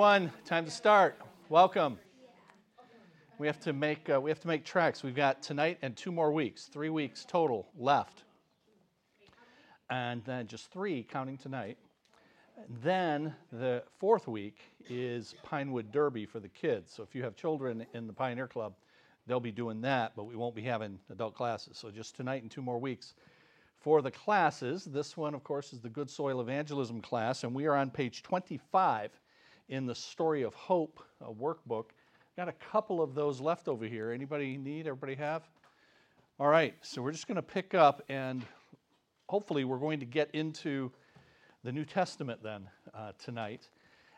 one, time to start. Welcome. We have to make uh, we have to make tracks. We've got tonight and two more weeks, three weeks total left, and then just three counting tonight. then the fourth week is Pinewood Derby for the kids. So if you have children in the Pioneer Club, they'll be doing that, but we won't be having adult classes. So just tonight and two more weeks for the classes. This one, of course, is the Good Soil Evangelism class, and we are on page 25 in the Story of Hope workbook. Got a couple of those left over here. Anybody need? Everybody have? All right, so we're just going to pick up, and hopefully, we're going to get into the New Testament then uh, tonight.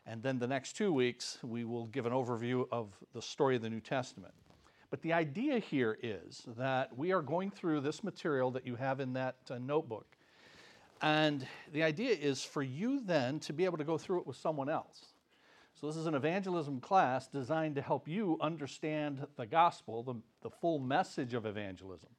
And then the next two weeks, we will give an overview of the story of the New Testament. But the idea here is that we are going through this material that you have in that uh, notebook. And the idea is for you then to be able to go through it with someone else. So, this is an evangelism class designed to help you understand the gospel, the, the full message of evangelism.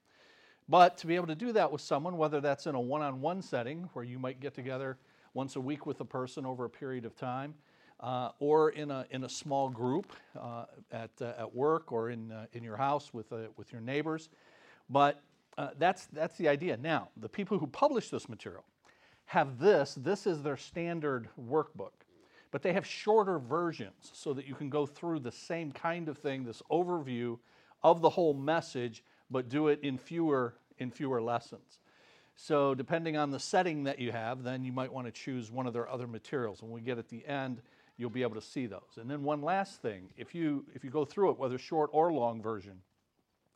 But to be able to do that with someone, whether that's in a one on one setting where you might get together once a week with a person over a period of time, uh, or in a, in a small group uh, at, uh, at work or in, uh, in your house with, uh, with your neighbors. But uh, that's, that's the idea. Now, the people who publish this material have this, this is their standard workbook. But they have shorter versions so that you can go through the same kind of thing, this overview of the whole message, but do it in fewer, in fewer lessons. So, depending on the setting that you have, then you might want to choose one of their other materials. When we get at the end, you'll be able to see those. And then one last thing, if you if you go through it, whether short or long version,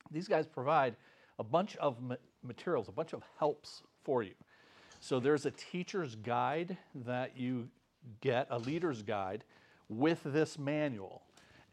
these guys provide a bunch of ma- materials, a bunch of helps for you. So there's a teacher's guide that you get, a leader's guide with this manual.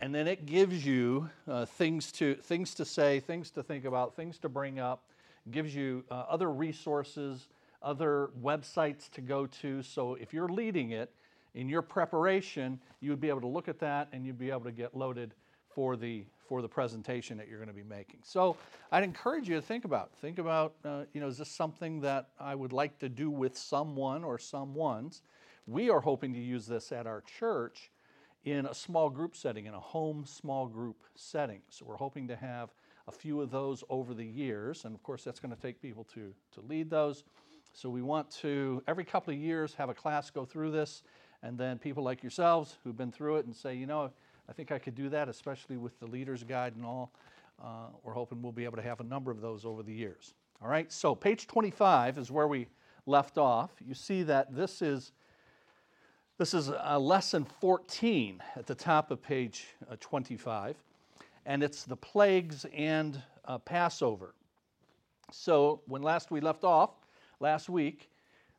And then it gives you uh, things to things to say, things to think about, things to bring up. Gives you uh, other resources, other websites to go to. So if you're leading it, in your preparation, you would be able to look at that and you'd be able to get loaded for the for the presentation that you're going to be making. So I'd encourage you to think about think about uh, you know is this something that I would like to do with someone or someone's. We are hoping to use this at our church in a small group setting, in a home small group setting. So we're hoping to have a few of those over the years, and of course that's going to take people to to lead those. So we want to every couple of years have a class go through this and then people like yourselves who've been through it and say, you know, I think I could do that, especially with the leader's guide and all. Uh, we're hoping we'll be able to have a number of those over the years. All right, so page 25 is where we left off. You see that this is this is a lesson 14 at the top of page uh, 25, and it's the plagues and uh, Passover. So when last we left off, last week,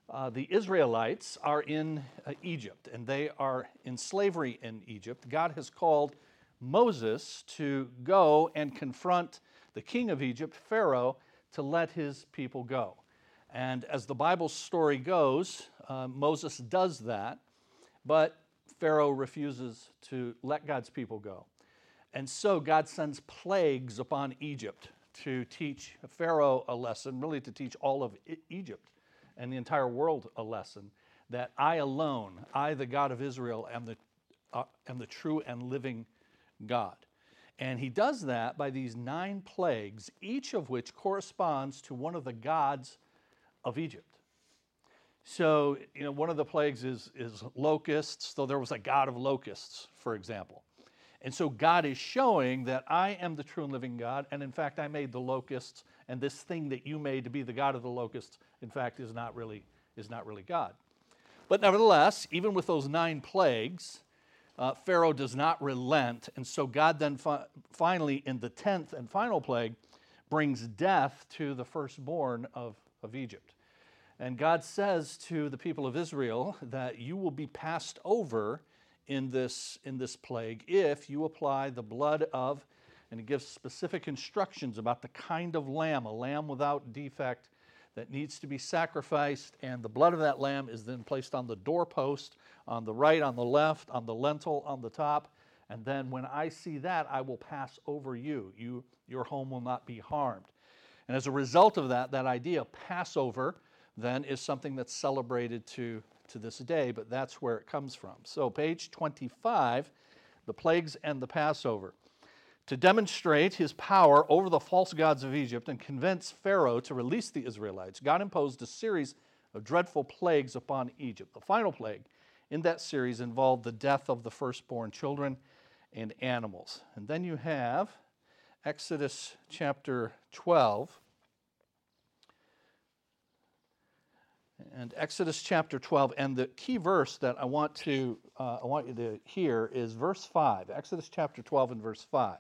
uh, the Israelites are in uh, Egypt and they are in slavery in Egypt. God has called Moses to go and confront the king of Egypt, Pharaoh, to let his people go. And as the Bible story goes, uh, Moses does that, but Pharaoh refuses to let God's people go. And so God sends plagues upon Egypt to teach Pharaoh a lesson, really to teach all of Egypt and the entire world a lesson that I alone, I, the God of Israel, am the, uh, am the true and living God. And he does that by these nine plagues, each of which corresponds to one of the gods of Egypt. So, you know, one of the plagues is, is locusts. So there was a god of locusts, for example. And so God is showing that I am the true and living God. And in fact, I made the locusts, and this thing that you made to be the God of the locusts in fact, is not really, is not really God. But nevertheless, even with those nine plagues, uh, Pharaoh does not relent. And so God then fi- finally, in the tenth and final plague, brings death to the firstborn of, of Egypt. And God says to the people of Israel that you will be passed over in this, in this plague if you apply the blood of, and he gives specific instructions about the kind of lamb, a lamb without defect, that needs to be sacrificed, and the blood of that lamb is then placed on the doorpost, on the right, on the left, on the lintel, on the top. And then when I see that, I will pass over you. you your home will not be harmed. And as a result of that, that idea, Passover, then is something that's celebrated to, to this day, but that's where it comes from. So, page 25, the plagues and the Passover. To demonstrate his power over the false gods of Egypt and convince Pharaoh to release the Israelites, God imposed a series of dreadful plagues upon Egypt. The final plague in that series involved the death of the firstborn children and animals. And then you have Exodus chapter 12. And Exodus chapter 12, and the key verse that I want to uh, I want you to hear is verse 5. Exodus chapter 12 and verse 5.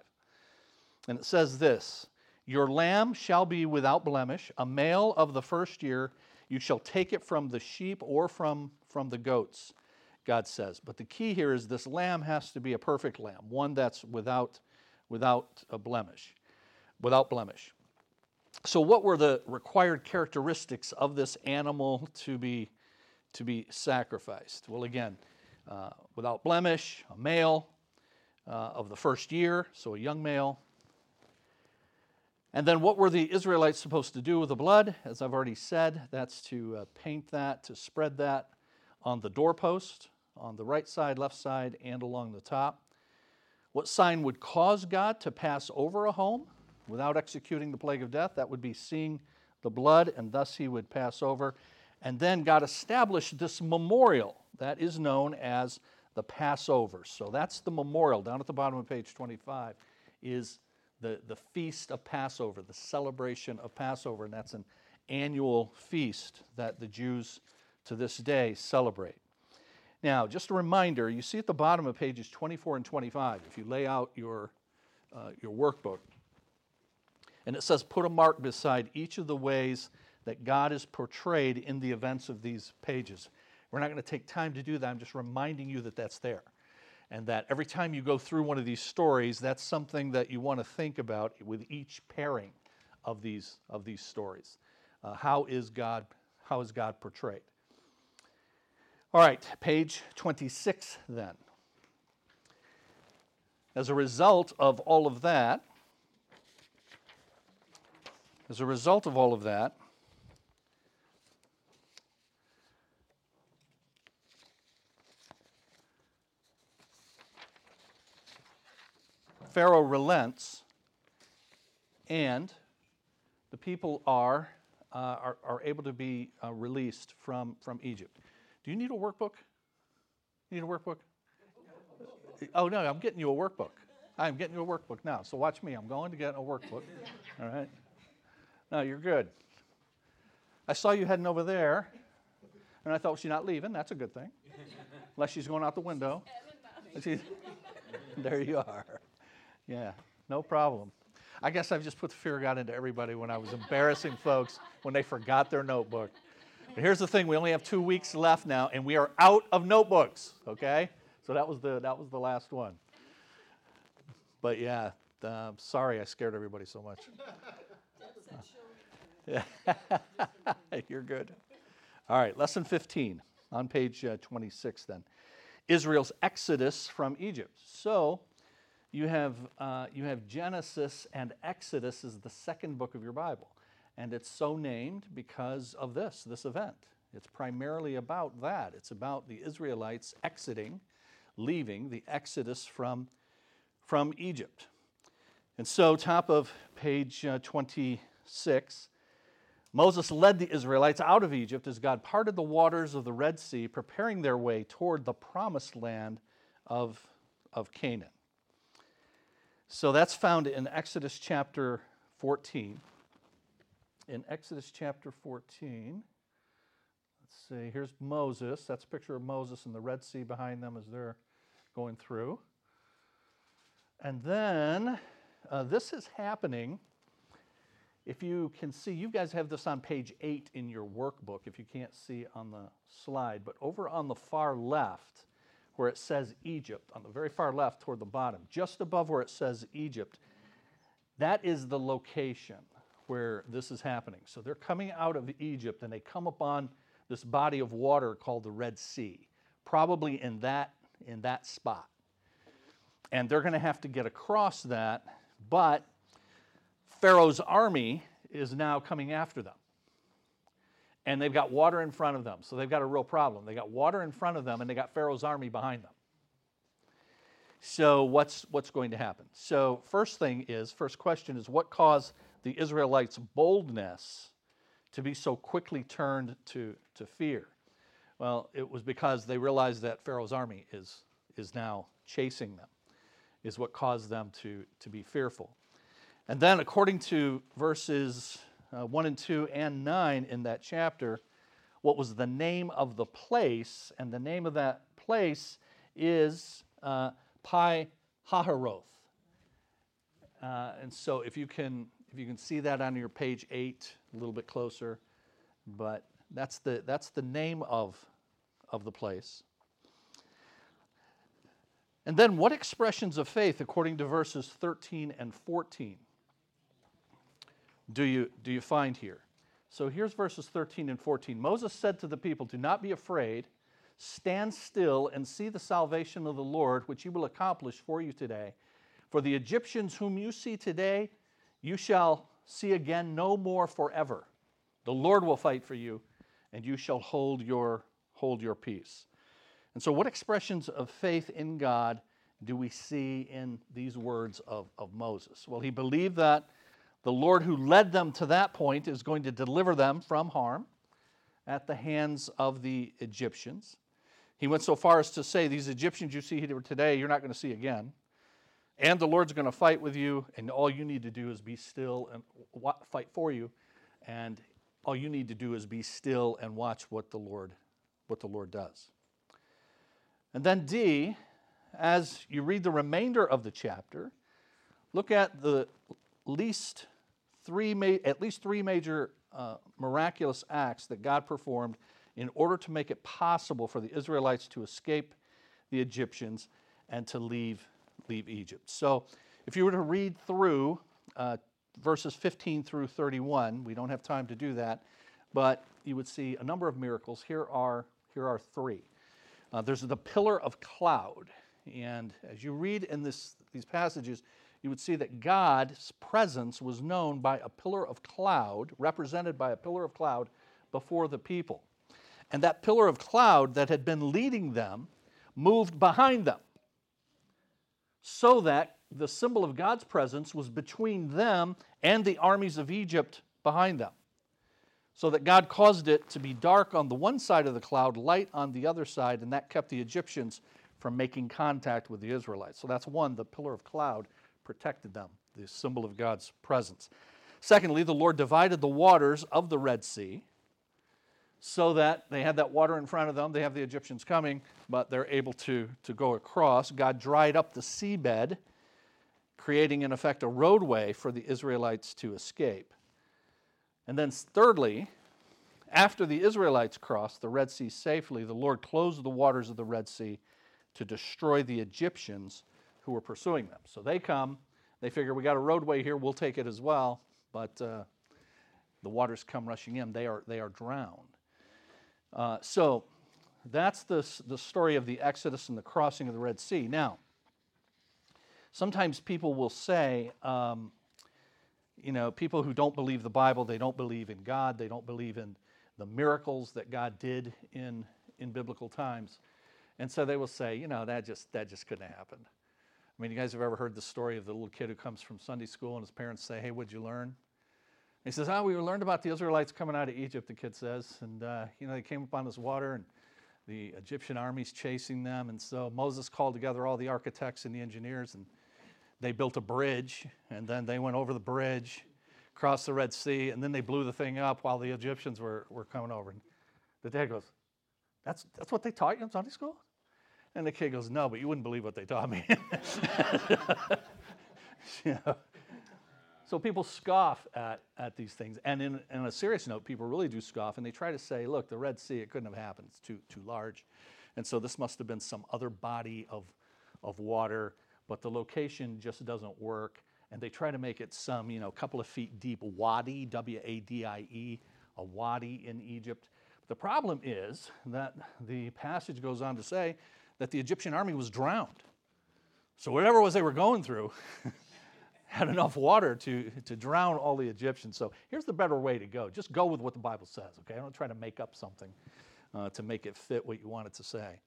And it says this Your lamb shall be without blemish, a male of the first year. You shall take it from the sheep or from, from the goats, God says. But the key here is this lamb has to be a perfect lamb, one that's without, without a blemish, without blemish. So, what were the required characteristics of this animal to be, to be sacrificed? Well, again, uh, without blemish, a male uh, of the first year, so a young male, and then what were the Israelites supposed to do with the blood? As I've already said, that's to uh, paint that, to spread that on the doorpost, on the right side, left side, and along the top. What sign would cause God to pass over a home without executing the plague of death? That would be seeing the blood, and thus he would pass over. And then God established this memorial that is known as the Passover. So that's the memorial down at the bottom of page 25 is the, the feast of Passover, the celebration of Passover, and that's an annual feast that the Jews to this day celebrate. Now, just a reminder you see at the bottom of pages 24 and 25, if you lay out your, uh, your workbook, and it says, put a mark beside each of the ways that God is portrayed in the events of these pages. We're not going to take time to do that. I'm just reminding you that that's there and that every time you go through one of these stories, that's something that you want to think about with each pairing of these, of these stories. Uh, how, is God, how is God portrayed? All right, page 26 then. As a result of all of that, as a result of all of that, Pharaoh relents, and the people are, uh, are, are, able to be uh, released from, from Egypt. Do you need a workbook? You need a workbook? Oh, no, I'm getting you a workbook. I'm getting you a workbook now. So watch me. I'm going to get a workbook. All right? No, you're good. I saw you heading over there, and I thought she's not leaving. That's a good thing. Unless she's going out the window. there you are. Yeah, no problem. I guess I've just put the fear of God into everybody when I was embarrassing folks when they forgot their notebook. But here's the thing: we only have two weeks left now, and we are out of notebooks. Okay, so that was the that was the last one. But yeah, uh, sorry I scared everybody so much. Yeah, you're good. All right, lesson 15 on page uh, 26. Then, Israel's exodus from Egypt. So you have, uh, you have Genesis and Exodus is the second book of your Bible. And it's so named because of this, this event. It's primarily about that. It's about the Israelites exiting, leaving the exodus from, from Egypt. And so, top of page uh, 26, Moses led the Israelites out of Egypt as God parted the waters of the Red Sea, preparing their way toward the promised land of, of Canaan. So that's found in Exodus chapter 14. In Exodus chapter 14, let's see, here's Moses. That's a picture of Moses and the Red Sea behind them as they're going through. And then uh, this is happening. If you can see, you guys have this on page 8 in your workbook if you can't see on the slide. But over on the far left, where it says Egypt, on the very far left toward the bottom, just above where it says Egypt, that is the location where this is happening. So they're coming out of Egypt and they come upon this body of water called the Red Sea, probably in that, in that spot. And they're going to have to get across that, but Pharaoh's army is now coming after them. and they've got water in front of them. So they've got a real problem. They got water in front of them, and they got Pharaoh's army behind them. So what's what's going to happen? So first thing is, first question is, what caused the Israelites' boldness to be so quickly turned to to fear? Well, it was because they realized that Pharaoh's army is is now chasing them, is what caused them to to be fearful. And then, according to verses uh, 1 and 2 and 9 in that chapter, what was the name of the place, and the name of that place is uh, Pi Hahiroth. Uh, and so, if you can, if you can see that on your page eight, a little bit closer, but that's the that's the name of of the place. And then, what expressions of faith, according to verses 13 and 14? Do you, do you find here? So here's verses 13 and 14. Moses said to the people, Do not be afraid. Stand still and see the salvation of the Lord, which he will accomplish for you today. For the Egyptians whom you see today, you shall see again no more forever. The Lord will fight for you, and you shall hold your, hold your peace. And so, what expressions of faith in God do we see in these words of, of Moses? Well, he believed that the Lord who led them to that point is going to deliver them from harm at the hands of the Egyptians. He went so far as to say, These Egyptians you see here today, you're not going to see again. And the Lord's going to fight with you, and all you need to do is be still and fight for you. And all you need to do is be still and watch what the Lord, what the Lord does. And then D, as you read the remainder of the chapter, look at the least three ma- at least three major uh, miraculous acts that God performed in order to make it possible for the Israelites to escape the Egyptians and to leave, leave Egypt. So, if you were to read through uh, verses 15 through 31, we don't have time to do that, but you would see a number of miracles. Here are, here are three. Uh, there's the pillar of cloud. And as you read in this, these passages, you would see that God's presence was known by a pillar of cloud, represented by a pillar of cloud before the people. And that pillar of cloud that had been leading them moved behind them so that the symbol of God's presence was between them and the armies of Egypt behind them. So that God caused it to be dark on the one side of the cloud, light on the other side, and that kept the Egyptians from making contact with the Israelites. So that's one, the pillar of cloud protected them, the symbol of God's presence. Secondly, the Lord divided the waters of the Red Sea so that they had that water in front of them. They have the Egyptians coming, but they're able to, to go across. God dried up the seabed, creating, in effect, a roadway for the Israelites to escape. And then, thirdly, after the Israelites crossed the Red Sea safely, the Lord closed the waters of the Red Sea to destroy the Egyptians who were pursuing them. So they come, they figure we got a roadway here, we'll take it as well, but uh, the waters come rushing in. They are, they are drowned. Uh, so that's the, the story of the Exodus and the crossing of the Red Sea. Now, sometimes people will say, um, you know, people who don't believe the Bible, they don't believe in God, they don't believe in the miracles that God did in, in biblical times. And so they will say, you know, that just, that just couldn't have happened. I mean, you guys have ever heard the story of the little kid who comes from Sunday school and his parents say, Hey, what'd you learn? he says, Oh, we learned about the Israelites coming out of Egypt, the kid says. And, uh, you know, they came up on this water and the Egyptian army's chasing them. And so Moses called together all the architects and the engineers and they built a bridge. And then they went over the bridge, crossed the Red Sea, and then they blew the thing up while the Egyptians were, were coming over. And the dad goes, that's, that's what they taught you in Sunday school? And the kid goes, No, but you wouldn't believe what they taught me. So people scoff at, at these things. And in, in a serious note, people really do scoff and they try to say, look, the Red Sea, it couldn't have happened. It's too, too large. And so this must have been some other body of, of water, but the location just doesn't work. And they try to make it some, you know, couple of feet deep wadi, W A D I E, a wadi in Egypt. The problem is that the passage goes on to say that the Egyptian army was drowned. So whatever it was they were going through had enough water to, to drown all the Egyptians. So here's the better way to go. Just go with what the Bible says, okay? I don't try to make up something uh, to make it fit what you want it to say.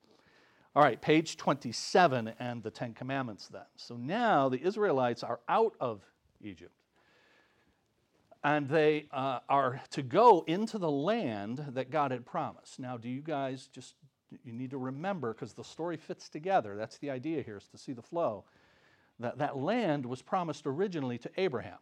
All right, page 27 and the Ten Commandments then. So now the Israelites are out of Egypt. And they uh, are to go into the land that God had promised. Now, do you guys just, you need to remember, because the story fits together. That's the idea here, is to see the flow. That that land was promised originally to Abraham.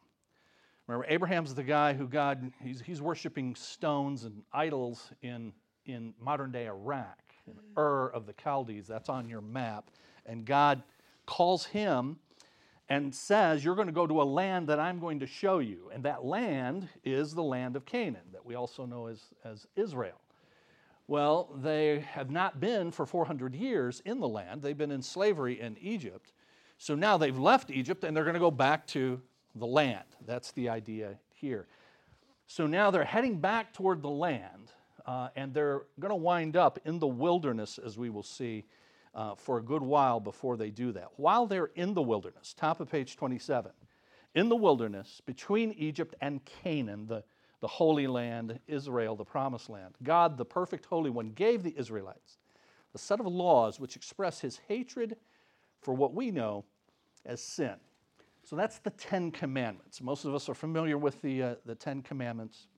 Remember, Abraham's the guy who God, he's, he's worshiping stones and idols in, in modern day Iraq, in Ur of the Chaldees. That's on your map. And God calls him and says, You're going to go to a land that I'm going to show you. And that land is the land of Canaan, that we also know as, as Israel. Well, they have not been for 400 years in the land, they've been in slavery in Egypt. So now they've left Egypt and they're going to go back to the land. That's the idea here. So now they're heading back toward the land, uh, and they're going to wind up in the wilderness, as we will see uh, for a good while before they do that. While they're in the wilderness, top of page 27, in the wilderness between Egypt and Canaan, the, the Holy Land, Israel, the Promised Land, God, the perfect Holy One, gave the Israelites a set of laws which express his hatred for what we know as sin. So that's the Ten Commandments. Most of us are familiar with the, uh, the Ten Commandments.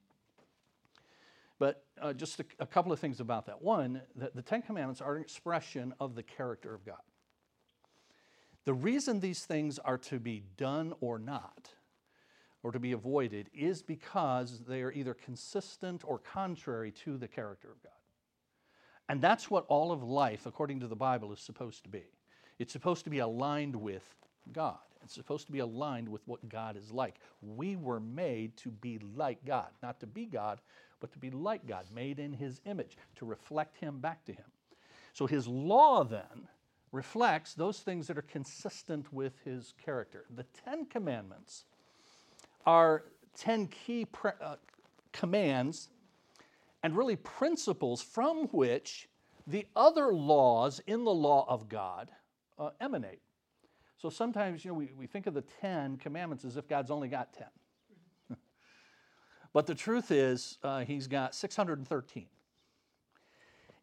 But uh, just a, a, couple of things about that. One, the, the Ten Commandments are an expression of the character of God. The reason these things are to be done or not, or to be avoided, is because they are either consistent or contrary to the character of God. And that's what all of life, according to the Bible, is supposed to be. It's supposed to be aligned with God. It's supposed to be aligned with what God is like. We were made to be like God, not to be God, but to be like God, made in his image, to reflect him back to him. So his law then reflects those things that are consistent with his character. The Ten Commandments are 10 key pre- uh, commands and really principles from which the other laws in the law of God uh, emanate. So sometimes, you know, we, we think of the Ten Commandments as if God's only got 10. But the truth is, uh, he's got 613.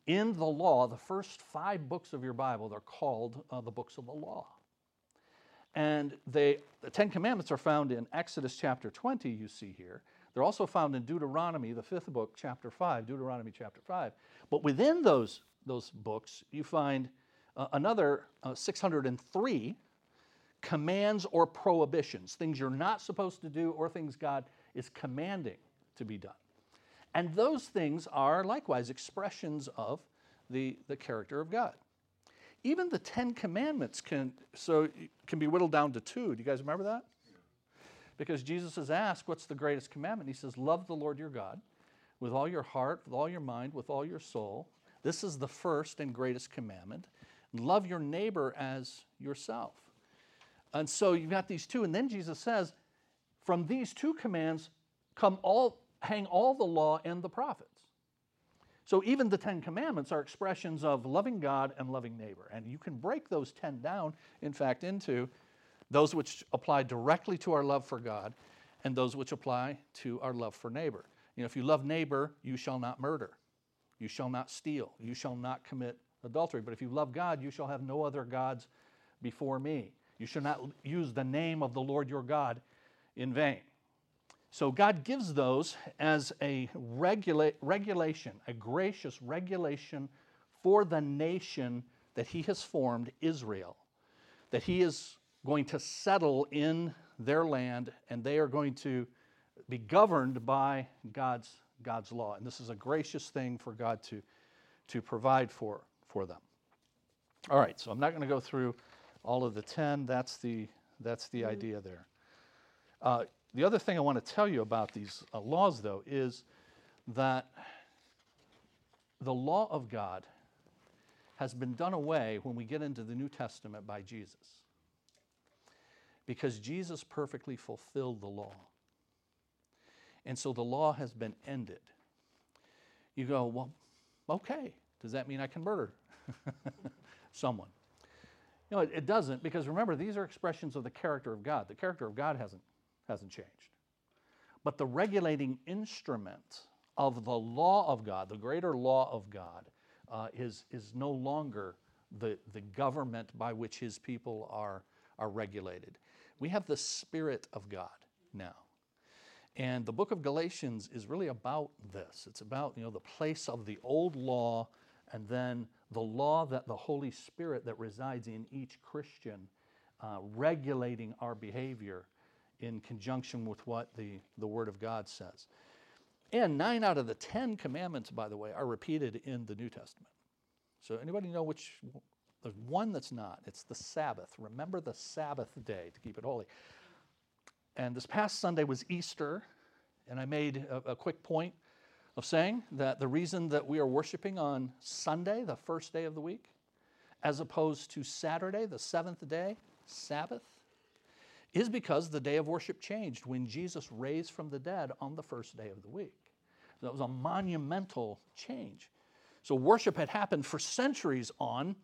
In the law, the first five books of your Bible, they're called uh, the books of the law. And they, the Ten Commandments are found in Exodus chapter 20, you see here. They're also found in Deuteronomy, the fifth book, chapter 5, Deuteronomy chapter 5. But within those, those books, you find uh, another uh, 603 commands or prohibitions, things you're not supposed to do or things God is commanding to be done. And those things are likewise expressions of the, the character of God. Even the Ten Commandments can so can be whittled down to two. Do you guys remember that? Because Jesus is asked, What's the greatest commandment? He says, Love the Lord your God with all your heart, with all your mind, with all your soul. This is the first and greatest commandment. Love your neighbor as yourself. And so you've got these two. And then Jesus says, from these two commands come all, hang all the law and the prophets. So even the Ten Commandments are expressions of loving God and loving neighbor. And you can break those ten down, in fact, into those which apply directly to our love for God and those which apply to our love for neighbor. You know, if you love neighbor, you shall not murder. You shall not steal. You shall not commit adultery. But if you love God, you shall have no other gods before me. You shall not use the name of the Lord your God in vain. So God gives those as a regula- regulation, a gracious regulation for the nation that He has formed, Israel, that He is going to settle in their land and they are going to be governed by God's, God's law. And this is a gracious thing for God to, to provide for, for them. All right, so I'm not going to go through all of the 10. That's the, that's the idea there. Uh, the other thing I want to tell you about these uh, laws, though, is that the law of God has been done away when we get into the New Testament by Jesus. Because Jesus perfectly fulfilled the law. And so the law has been ended. You go, well, okay, does that mean I can murder someone? No, it, it doesn't because remember, these are expressions of the character of God. The character of God hasn't, hasn't changed. But the regulating instrument of the law of God, the greater law of God, uh, is, is no longer the, the government by which his people are, are regulated. We have the Spirit of God now. And the book of Galatians is really about this. It's about you know, the place of the old law and then the law that the Holy Spirit that resides in each Christian uh, regulating our behavior in conjunction with what the, the Word of God says. And nine out of the ten commandments, by the way, are repeated in the New Testament. So anybody know which? There's one that's not. It's the Sabbath. Remember the Sabbath day to keep it holy. And this past Sunday was Easter, and I made a, a quick point of saying that the reason that we are worshiping on Sunday, the first day of the week, as opposed to Saturday, the seventh day, Sabbath, is because the day of worship changed when Jesus raised from the dead on the first day of the week. That was a monumental change. So worship had happened for centuries on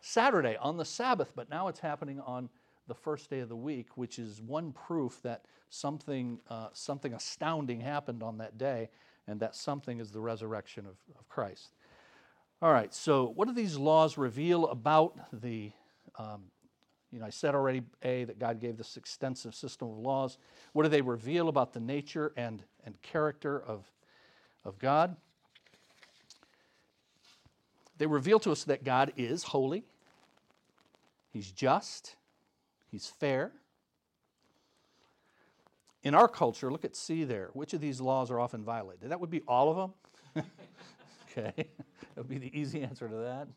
Saturday, on the Sabbath, but now it's happening on the first day of the week, which is one proof that something, uh, something astounding happened on that day, and that something is the resurrection of, of Christ. All right, so what do these laws reveal about the um, you know, I said already, A, that God gave this extensive system of laws. What do they reveal about the nature and, and character of, of God? They reveal to us that God is holy, He's just, He's fair. In our culture, look at C there. Which of these laws are often violated? That would be all of them. okay, that would be the easy answer to that.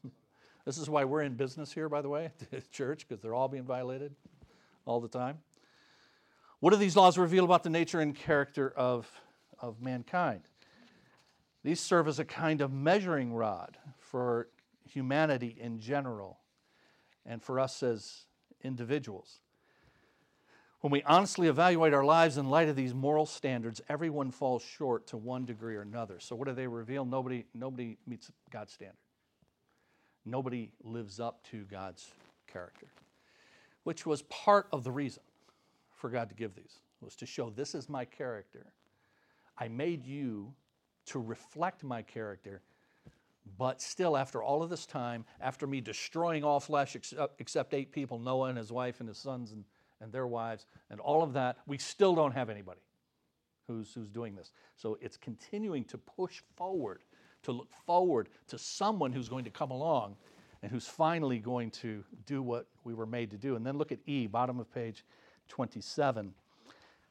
This is why we're in business here, by the way, the church, because they're all being violated all the time. What do these laws reveal about the nature and character of, of mankind? These serve as a kind of measuring rod for humanity in general and for us as individuals. When we honestly evaluate our lives in light of these moral standards, everyone falls short to one degree or another. So, what do they reveal? Nobody, nobody meets God's standard nobody lives up to God's character, which was part of the reason for God to give these, was to show this is my character. I made you to reflect my character, but still, after all of this time, after me destroying all flesh except, uh, except eight people, Noah and his wife and his sons and, and their wives, and all of that, we still don't have anybody who's, who's doing this. So it's continuing to push forward to look forward to someone who's going to come along and who's finally going to do what we were made to do. And then look at E, bottom of page 27.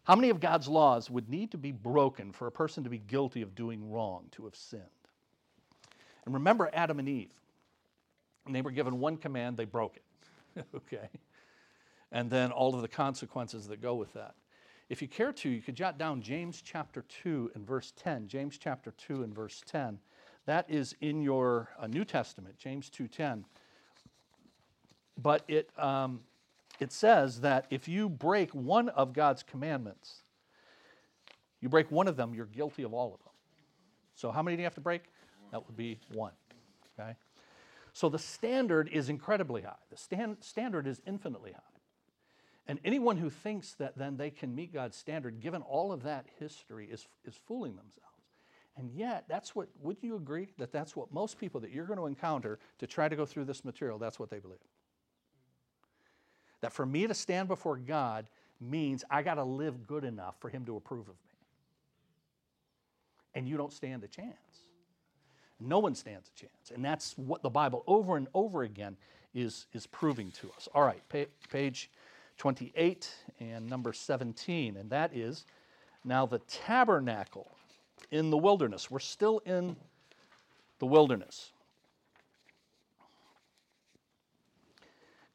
How many of God's laws would need to be broken for a person to be guilty of doing wrong, to have sinned? And remember Adam and Eve. And they were given one command, they broke it. okay? And then all of the consequences that go with that. If you care to, you could jot down James chapter 2 and verse 10. James chapter 2 and verse 10. That is in your uh, New Testament, James 2.10. But it, um, it says that if you break one of God's commandments, you break one of them, you're guilty of all of them. So how many do you have to break? That would be one. Okay? So the standard is incredibly high. The stand, standard is infinitely high. And anyone who thinks that then they can meet God's standard, given all of that history, is, is fooling themselves. And yet, that's what, would you agree that that's what most people that you're going to encounter to try to go through this material, that's what they believe? That for me to stand before God means I got to live good enough for Him to approve of me. And you don't stand a chance. No one stands a chance. And that's what the Bible over and over again is, is proving to us. All right, page 28 and number 17. And that is now the tabernacle in the wilderness. We're still in the wilderness.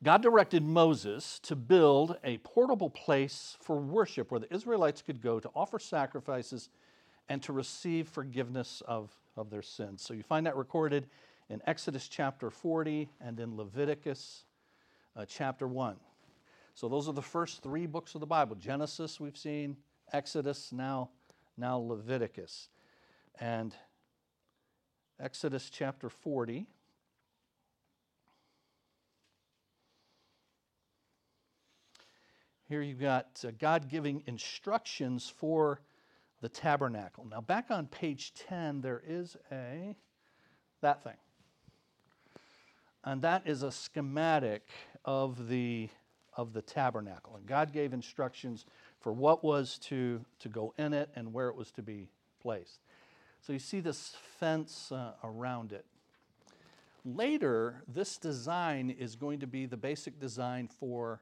God directed Moses to build a portable place for worship where the Israelites could go to offer sacrifices and to receive forgiveness of, of their sins. So you find that recorded in Exodus chapter 40 and in Leviticus uh, chapter 1. So those are the first three books of the Bible Genesis, we've seen, Exodus, now now Leviticus. And Exodus chapter 40. Here you've got uh, God giving instructions for the tabernacle. Now, back on page 10, there is a, that thing. And that is a schematic of the, of the tabernacle. And God gave instructions for what was to, to go in it and where it was to be placed. So you see this fence uh, around it. Later, this design is going to be the basic design for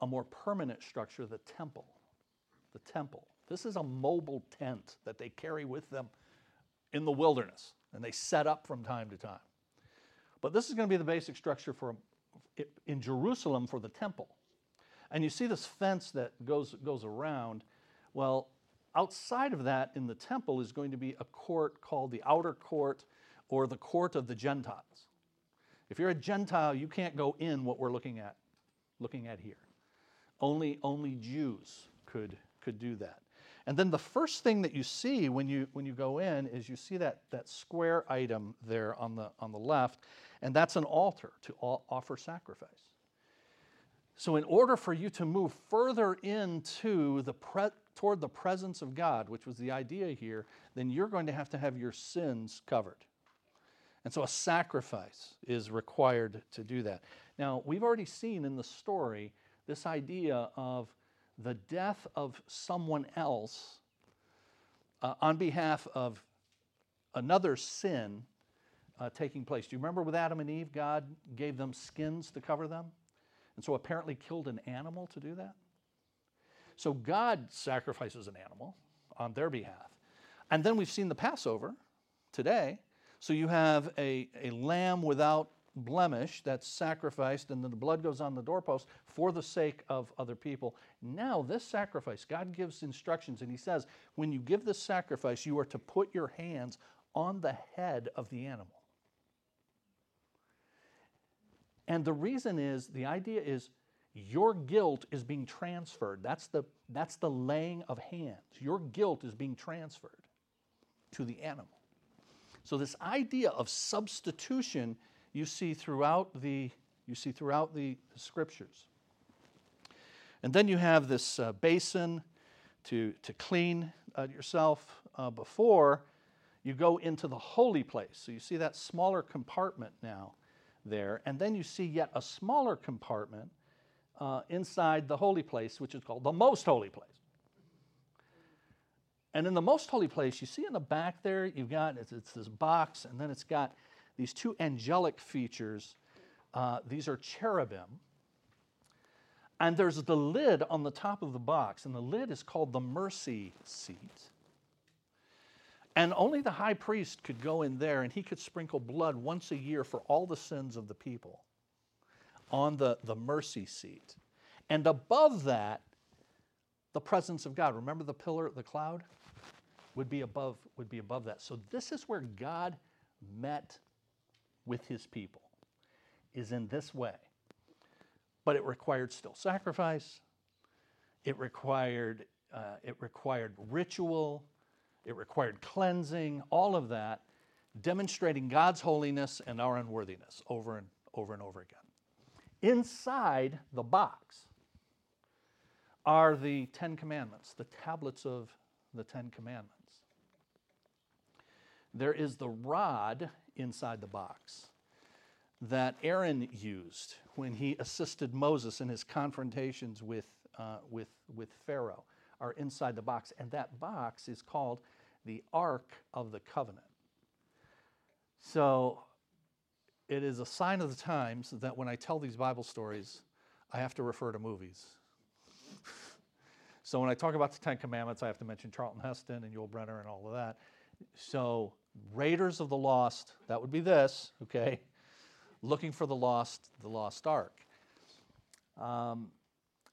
a more permanent structure, the temple. The temple. This is a mobile tent that they carry with them in the wilderness and they set up from time to time. But this is going to be the basic structure for in Jerusalem for the temple. And you see this fence that goes, goes around. Well, outside of that in the temple is going to be a court called the outer court or the court of the Gentiles. If you're a Gentile, you can't go in what we're looking at, looking at here. Only, only Jews could, could do that. And then the first thing that you see when you, when you go in is you see that, that square item there on the, on the left, and that's an altar to offer sacrifice. So, in order for you to move further into the pre- toward the presence of God, which was the idea here, then you're going to have to have your sins covered. And so, a sacrifice is required to do that. Now, we've already seen in the story this idea of the death of someone else uh, on behalf of another sin uh, taking place. Do you remember with Adam and Eve, God gave them skins to cover them? And so apparently killed an animal to do that? So God sacrifices an animal on their behalf. And then we've seen the Passover today. So you have a, a lamb without blemish that's sacrificed, and then the blood goes on the doorpost for the sake of other people. Now, this sacrifice, God gives instructions, and He says, when you give this sacrifice, you are to put your hands on the head of the animal. And the reason is the idea is your guilt is being transferred. That's the, that's the laying of hands. Your guilt is being transferred to the animal. So, this idea of substitution you see throughout the, you see throughout the, scriptures. And then you have this uh, basin to, to clean uh, yourself uh, before you go into the holy place. So you see that smaller compartment now there. And then you see yet a smaller compartment uh, inside the holy place, which is called the most holy place. And in the most holy place, you see in the back there, you've got it's, it's this box, and then it's got these two angelic features. Uh, these are cherubim. And there's the lid on the top of the box, and the lid is called the mercy seat. And only the high priest could go in there, and he could sprinkle blood once a year for all the sins of the people on the, the mercy seat. And above that, the presence of God. Remember the pillar, the cloud? Would be above, would be above that. So this is where God met with his people is in this way. But it required still sacrifice. It required, uh, it required ritual. It required cleansing, all of that, demonstrating God's holiness and our unworthiness over and over and over again. Inside the box are the Ten Commandments, the tablets of the Ten Commandments. There is the rod inside the box that Aaron used when he assisted Moses in his confrontations with, uh, with, with Pharaoh are inside the box. And that box is called the Ark of the Covenant. So it is a sign of the times that when I tell these Bible stories, I have to refer to movies. so when I talk about the Ten Commandments, I have to mention Charlton Heston and Yul Brynner and all of that. So Raiders of the Lost, that would be this, okay? Looking for the lost, the lost ark. Um,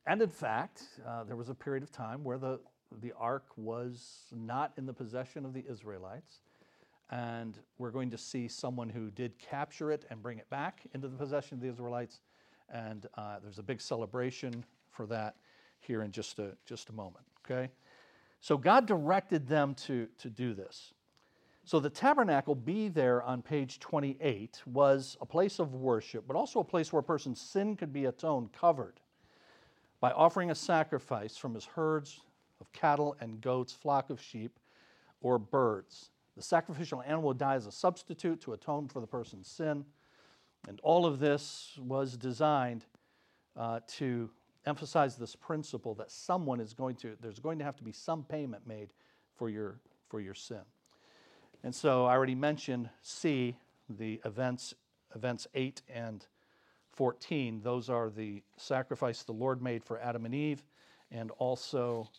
and in fact, uh, there was a period of time where the, the ark was not in the possession of the Israelites. And we're going to see someone who did capture it and bring it back into the possession of the Israelites. And uh, there's a big celebration for that here in just a, just a moment. Okay? So God directed them to, to do this. So the tabernacle, be there on page 28, was a place of worship, but also a place where a person's sin could be atoned, covered by offering a sacrifice from his herds of cattle and goats, flock of sheep, or birds. The sacrificial animal would die as a substitute to atone for the person's sin. And all of this was designed uh, to emphasize this principle that someone is going to, there's going to have to be some payment made for your, for your sin. And so I already mentioned C, the events, events 8 and 14. Those are the sacrifice the Lord made for Adam and Eve, and also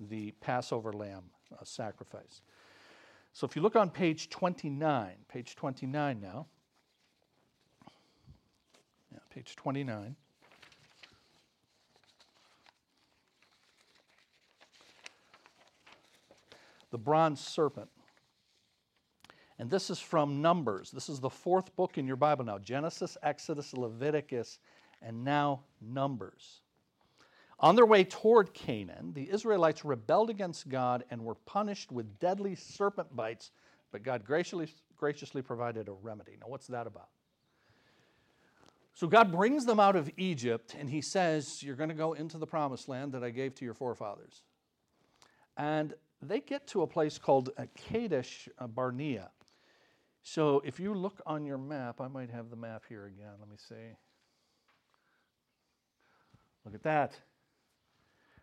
the Passover lamb uh, sacrifice. So if you look on page 29, page 29 now, yeah, page 29. The bronze serpent. And this is from Numbers. This is the fourth book in your Bible now Genesis, Exodus, Leviticus, and now Numbers. On their way toward Canaan, the Israelites rebelled against God and were punished with deadly serpent bites, but God graciously, graciously provided a remedy. Now, what's that about? So, God brings them out of Egypt and He says, You're going to go into the promised land that I gave to your forefathers. And they get to a place called Kadesh Barnea. So, if you look on your map, I might have the map here again. Let me see. Look at that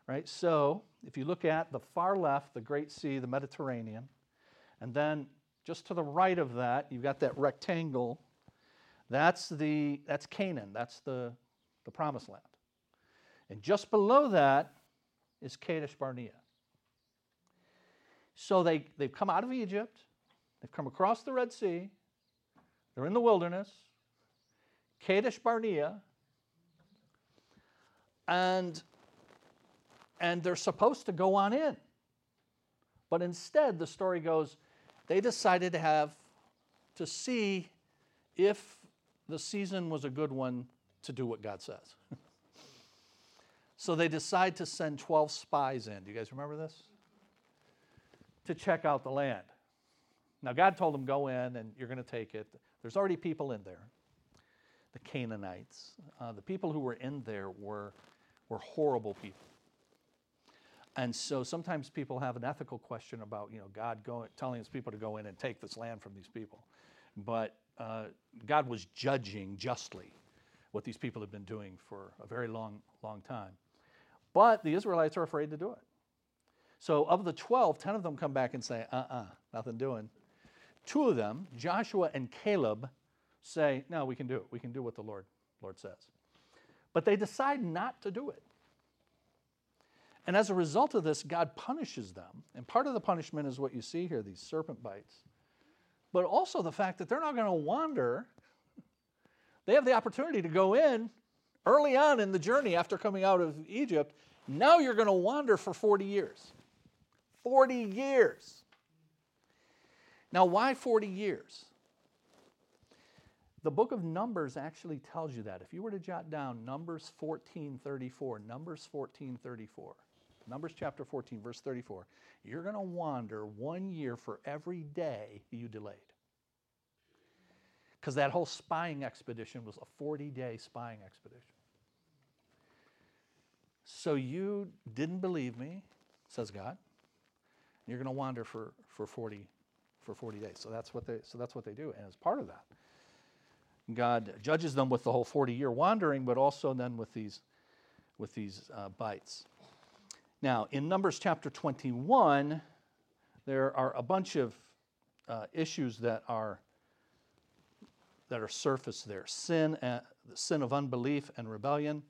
right? So if you look at the far left, the Great Sea, the Mediterranean, and then just to the right of that, you've got that rectangle. That's the that's Canaan. That's the the promised land. And just below that is Kadesh Barnea. So they, they've come out of Egypt, they've come across the Red Sea, they're in the wilderness, Kadesh Barnea, and and they're supposed to go on in. But instead, the story goes, they decided to have to see if the season was a good one to do what God says. so they decide to send 12 spies in. Do you guys remember this? To check out the land. Now, God told them, go in and you're going to take it. There's already people in there. The Canaanites. Uh, the people who were in there were, were horrible people. And so sometimes people have an ethical question about, you know, God going, telling his people to go in and take this land from these people. But uh, God was judging justly what these people have been doing for a very long, long time. But the Israelites are afraid to do it. So of the 12, 10 of them come back and say, uh uh-uh, uh, nothing doing. Two of them, Joshua and Caleb, say, no, we can do it. We can do what the Lord, Lord says. But they decide not to do it. And as a result of this, God punishes them. And part of the punishment is what you see here these serpent bites. But also the fact that they're not going to wander. They have the opportunity to go in early on in the journey after coming out of Egypt. Now you're going to wander for 40 years. 40 years. Now, why 40 years? The book of Numbers actually tells you that. If you were to jot down Numbers 14:34, Numbers 14:34. Numbers chapter 14, verse 34. You're going to wander one year for every day you delayed. Because that whole spying expedition was a 40 day spying expedition. So you didn't believe me, says God. You're going to wander for, for 40 for 40 days. So that's what they so that's what they do. And as part of that, God judges them with the whole 40 year wandering, but also then with these with these uh, bites. Now, in Numbers chapter 21, there are a bunch of uh, issues that are that are surfaced there. Sin, uh, the sin of unbelief and rebellion.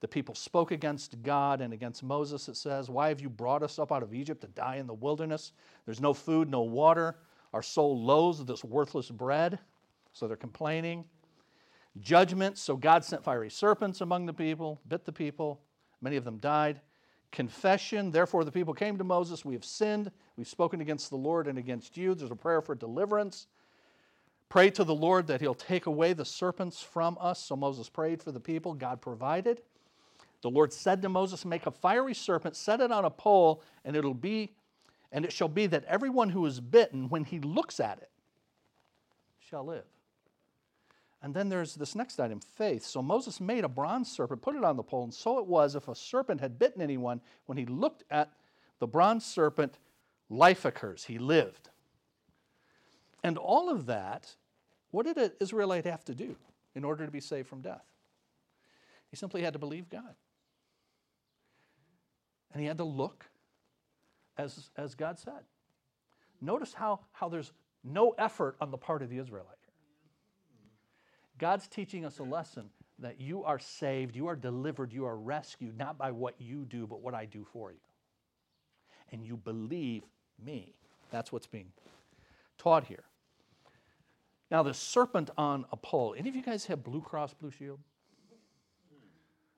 The people spoke against God and against Moses, it says. Why have you brought us up out of Egypt to die in the wilderness? There's no food, no water. Our soul loathes this worthless bread. So they're complaining. Judgment. So God sent fiery serpents among the people, bit the people. Many of them died confession. Therefore, the people came to Moses. We have sinned. We've spoken against the Lord and against you. There's a prayer for deliverance. Pray to the Lord that he'll take away the serpents from us. So Moses prayed for the people. God provided. The Lord said to Moses, Make a fiery serpent, set it on a pole, and it'll be, and it shall be that everyone who is bitten, when he looks at it, shall live. And then there's this next item faith. So Moses made a bronze serpent, put it on the pole, and so it was if a serpent had bitten anyone, when he looked at the bronze serpent, life occurs. He lived. And all of that, what did an Israelite have to do in order to be saved from death? He simply had to believe God. And he had to look as, as God said. Notice how, how there's no effort on the part of the Israelite here. God's teaching us a lesson that you are saved, you are delivered, you are rescued, not by what you do, but what I do for you. And you believe me. That's what's being taught here. Now, the serpent on a pole. Any of you guys have Blue Cross Blue Shield?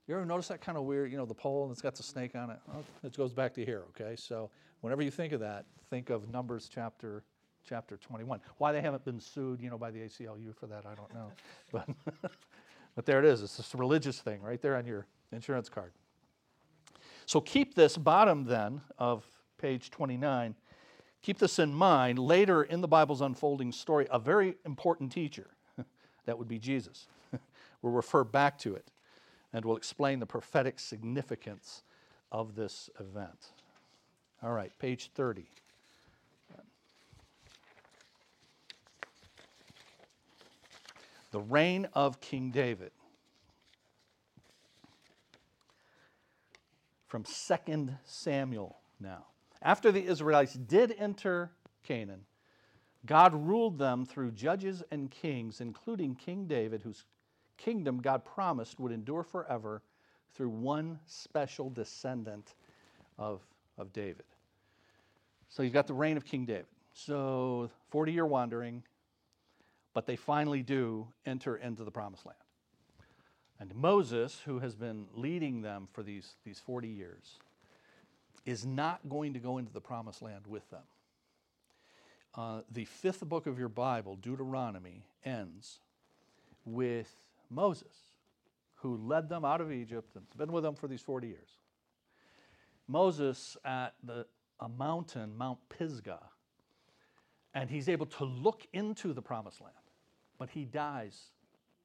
You ever notice that kind of weird, you know, the pole and it's got the snake on it? Well, it goes back to here, okay? So whenever you think of that, think of Numbers chapter chapter 21. Why they haven't been sued, you know, by the ACLU for that, I don't know. but, but there it is. It's this religious thing right there on your insurance card. So keep this bottom then of page 29. Keep this in mind. Later in the Bible's unfolding story, a very important teacher, that would be Jesus, we'll refer back to it and we'll explain the prophetic significance of this event. All right, page 30. The reign of King David. From 2 Samuel now. After the Israelites did enter Canaan, God ruled them through judges and kings, including King David, whose kingdom God promised would endure forever through one special descendant of, of David. So you've got the reign of King David. So 40 year wandering, but they finally do enter into the promised land. And Moses, who has been leading them for these, these 40 years, is not going to go into the promised land with them. Uh, the fifth book of your Bible, Deuteronomy, ends with Moses, who led them out of Egypt and has been with them for these 40 years. Moses at the, a mountain, Mount Pisgah, and he's able to look into the promised land, but he dies,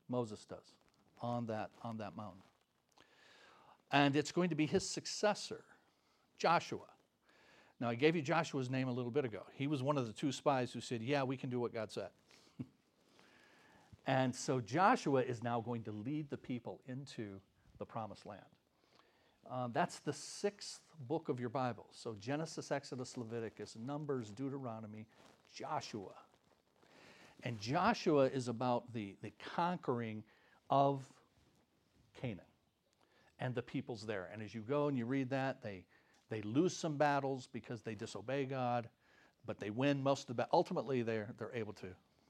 Moses does, on that, on that mountain. And it's going to be his successor, Joshua. Now, I gave you Joshua's name a little bit ago. He was one of the two spies who said, Yeah, we can do what God said. And so Joshua is now going to lead the people into the promised land. Um, that's the sixth book of your Bible. So Genesis, Exodus, Leviticus, Numbers, Deuteronomy, Joshua. And Joshua is about the, the conquering of Canaan and the peoples there. And as you go and you read that, they, they lose some battles because they disobey God, but they win most of the Ultimately, they're, they're able to,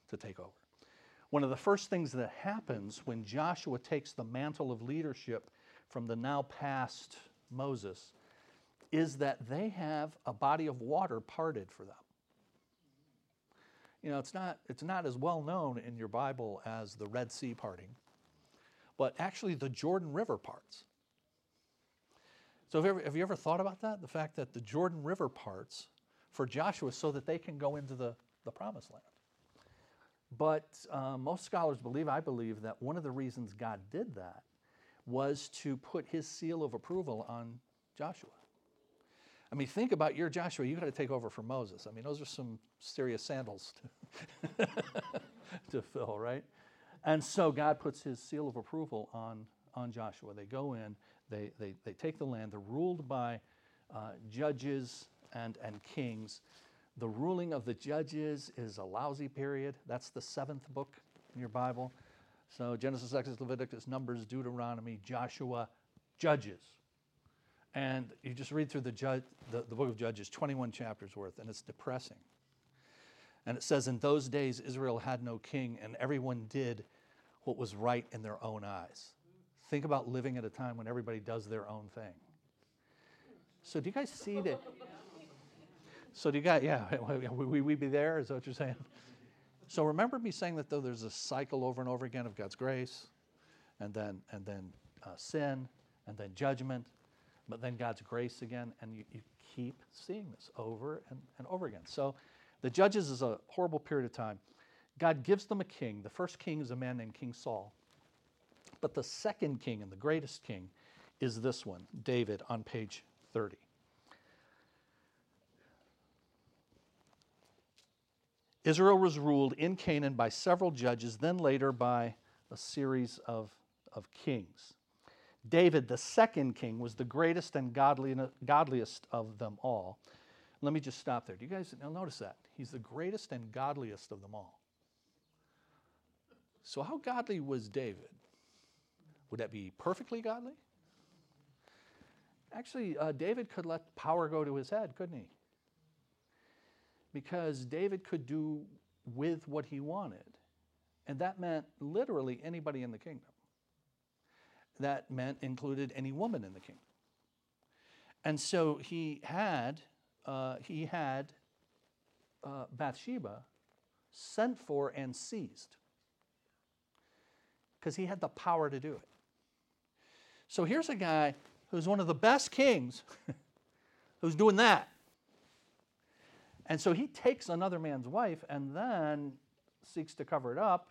to take over. One of the first things that happens when Joshua takes the mantle of leadership from the now past Moses is that they have a body of water parted for them. You know, it's not, it's not as well known in your Bible as the Red Sea parting, but actually the Jordan River parts. So, have you, ever, have you ever thought about that? The fact that the Jordan River parts for Joshua so that they can go into the, the promised land. But uh, most scholars believe, I believe, that one of the reasons God did that was to put his seal of approval on Joshua. I mean, think about your Joshua. You got to take over for Moses. I mean, those are some serious sandals to, to fill, right? And so God puts his seal of approval on, on Joshua. They go in, they, they, they take the land. They're ruled by uh, judges and, and kings. The ruling of the judges is a lousy period. That's the seventh book in your Bible. So Genesis, Exodus, Leviticus, Numbers, Deuteronomy, Joshua, Judges. And you just read through the, the, the book of Judges, 21 chapters worth, and it's depressing. And it says, In those days, Israel had no king, and everyone did what was right in their own eyes. Think about living at a time when everybody does their own thing. So, do you guys see that? So do you guys, yeah, we, we be there? Is that what you're saying? So remember me saying that though there's a cycle over and over again of God's grace, and then and then uh, sin, and then judgment, but then God's grace again, and you, you keep seeing this over and, and over again. So the judges is a horrible period of time. God gives them a king. The first king is a man named King Saul. But the second king and the greatest king is this one, David, on page 30. Israel was ruled in Canaan by several judges, then later by a series of, of kings. David, the second king, was the greatest and godliest of them all. Let me just stop there. Do you guys notice that? He's the greatest and godliest of them all. So, how godly was David? Would that be perfectly godly? Actually, uh, David could let power go to his head, couldn't he? Because David could do with what he wanted. And that meant literally anybody in the kingdom. That meant included any woman in the kingdom. And so he had, uh, he had uh, Bathsheba sent for and seized because he had the power to do it. So here's a guy who's one of the best kings who's doing that. And so he takes another man's wife and then seeks to cover it up.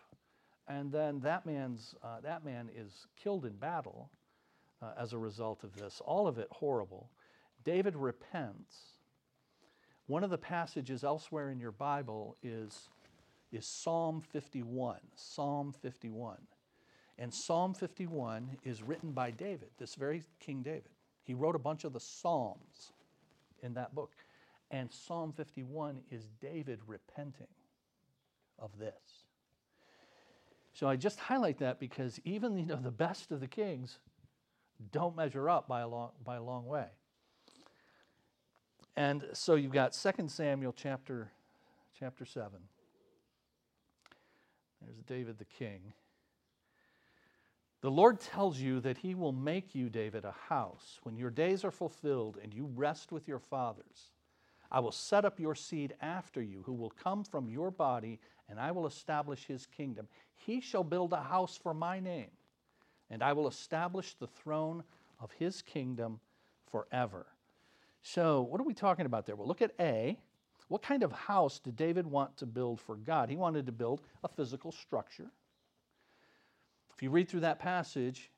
And then that, man's, uh, that man is killed in battle uh, as a result of this. All of it horrible. David repents. One of the passages elsewhere in your Bible is, is Psalm 51. Psalm 51. And Psalm 51 is written by David, this very King David. He wrote a bunch of the Psalms in that book. And Psalm 51 is David repenting of this. So I just highlight that because even you know the best of the kings don't measure up by a long by a long way. And so you've got 2 Samuel chapter chapter 7. There's David the king. The Lord tells you that he will make you, David, a house when your days are fulfilled and you rest with your fathers. I will set up your seed after you, who will come from your body, and I will establish his kingdom. He shall build a house for my name, and I will establish the throne of his kingdom forever. So, what are we talking about there? Well, look at A. What kind of house did David want to build for God? He wanted to build a physical structure. If you read through that passage,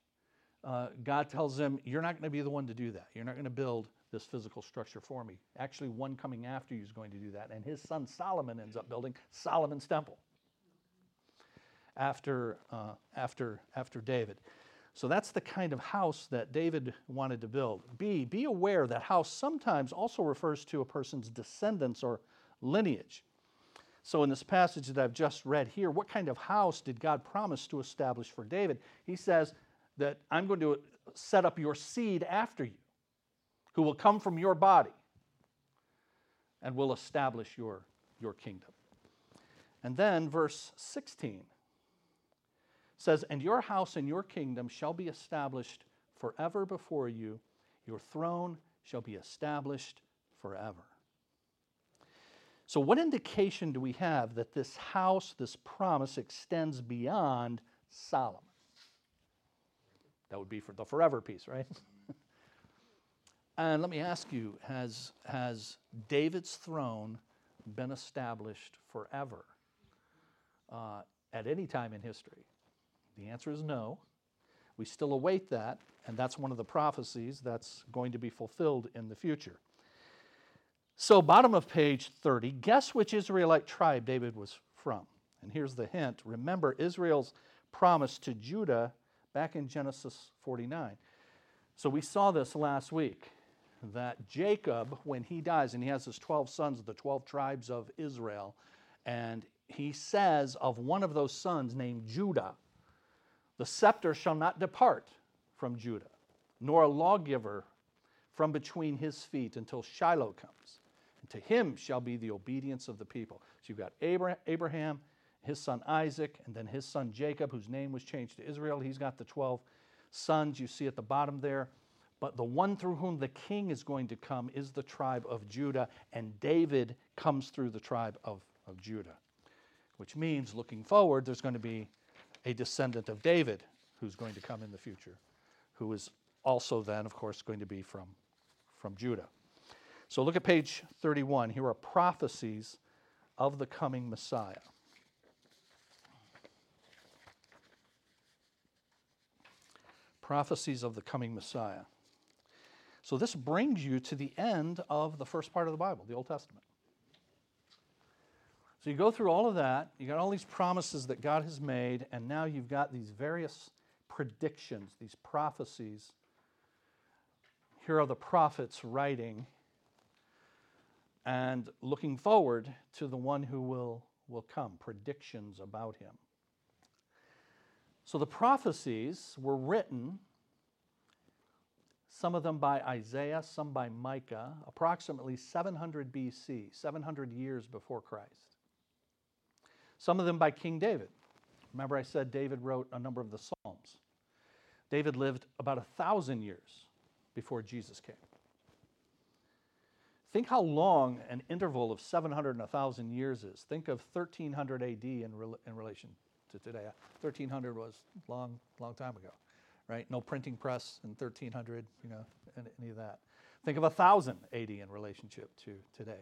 uh, God tells him, You're not going to be the one to do that. You're not going to build this physical structure for me. Actually, one coming after you is going to do that. And his son Solomon ends up building Solomon's temple after, uh, after, after David. So that's the kind of house that David wanted to build. B, be aware that house sometimes also refers to a person's descendants or lineage. So, in this passage that I've just read here, what kind of house did God promise to establish for David? He says that I'm going to set up your seed after you, who will come from your body and will establish your, your kingdom. And then, verse 16 says, And your house and your kingdom shall be established forever before you, your throne shall be established forever. So, what indication do we have that this house, this promise, extends beyond Solomon? That would be for the forever piece, right? and let me ask you has, has David's throne been established forever uh, at any time in history? The answer is no. We still await that, and that's one of the prophecies that's going to be fulfilled in the future. So, bottom of page 30, guess which Israelite tribe David was from? And here's the hint remember Israel's promise to Judah back in Genesis 49. So, we saw this last week that Jacob, when he dies, and he has his 12 sons, of the 12 tribes of Israel, and he says of one of those sons named Judah, the scepter shall not depart from Judah, nor a lawgiver from between his feet until Shiloh comes And to him shall be the obedience of the people. So you've got Abraham, his son Isaac, and then his son Jacob, whose name was changed to Israel. He's got the 12 sons you see at the bottom there. But the one through whom the king is going to come is the tribe of Judah, and David comes through the tribe of, of Judah, which means looking forward, there's going to be a descendant of David who's going to come in the future, who is also then, of course, going to be from, from Judah. So look at page 31. Here are prophecies of the coming Messiah. Prophecies of the coming Messiah. So this brings you to the end of the first part of the Bible, the Old Testament. So you go through all of that, you got all these promises that God has made, and now you've got these various predictions, these prophecies. Here are the prophets writing and looking forward to the one who will, will come, predictions about him. So the prophecies were written, some of them by Isaiah, some by Micah, approximately 700 BC, 700 years before Christ. Some of them by King David. Remember, I said David wrote a number of the Psalms. David lived about a thousand years before Jesus came. Think how long an interval of 700 and 1,000 years is. Think of 1300 AD in, re- in relation to today. 1300 was long, long time ago, right? No printing press in 1300, you know, any of that. Think of 1000 AD in relationship to today.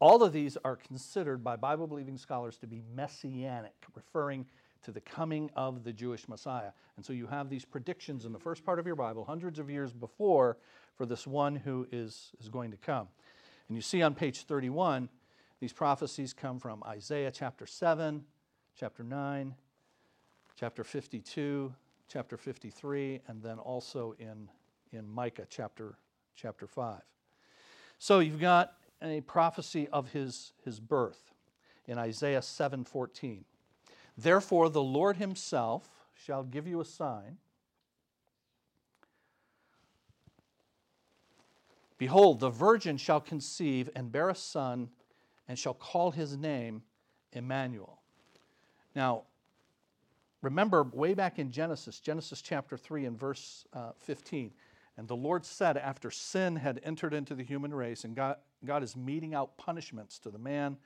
All of these are considered by Bible believing scholars to be messianic, referring to the coming of the Jewish Messiah. And so you have these predictions in the first part of your Bible, hundreds of years before, for this one who is, is going to come. And you see on page 31, these prophecies come from Isaiah chapter 7, chapter 9, chapter 52, chapter 53, and then also in, in Micah chapter, chapter 5. So you've got a prophecy of his, his birth in Isaiah 7:14. Therefore the Lord himself shall give you a sign. Behold, the virgin shall conceive and bear a son, and shall call his name Emmanuel. Now, remember way back in Genesis, Genesis chapter 3 and verse uh, 15. And the Lord said, after sin had entered into the human race, and God, God is meting out punishments to the man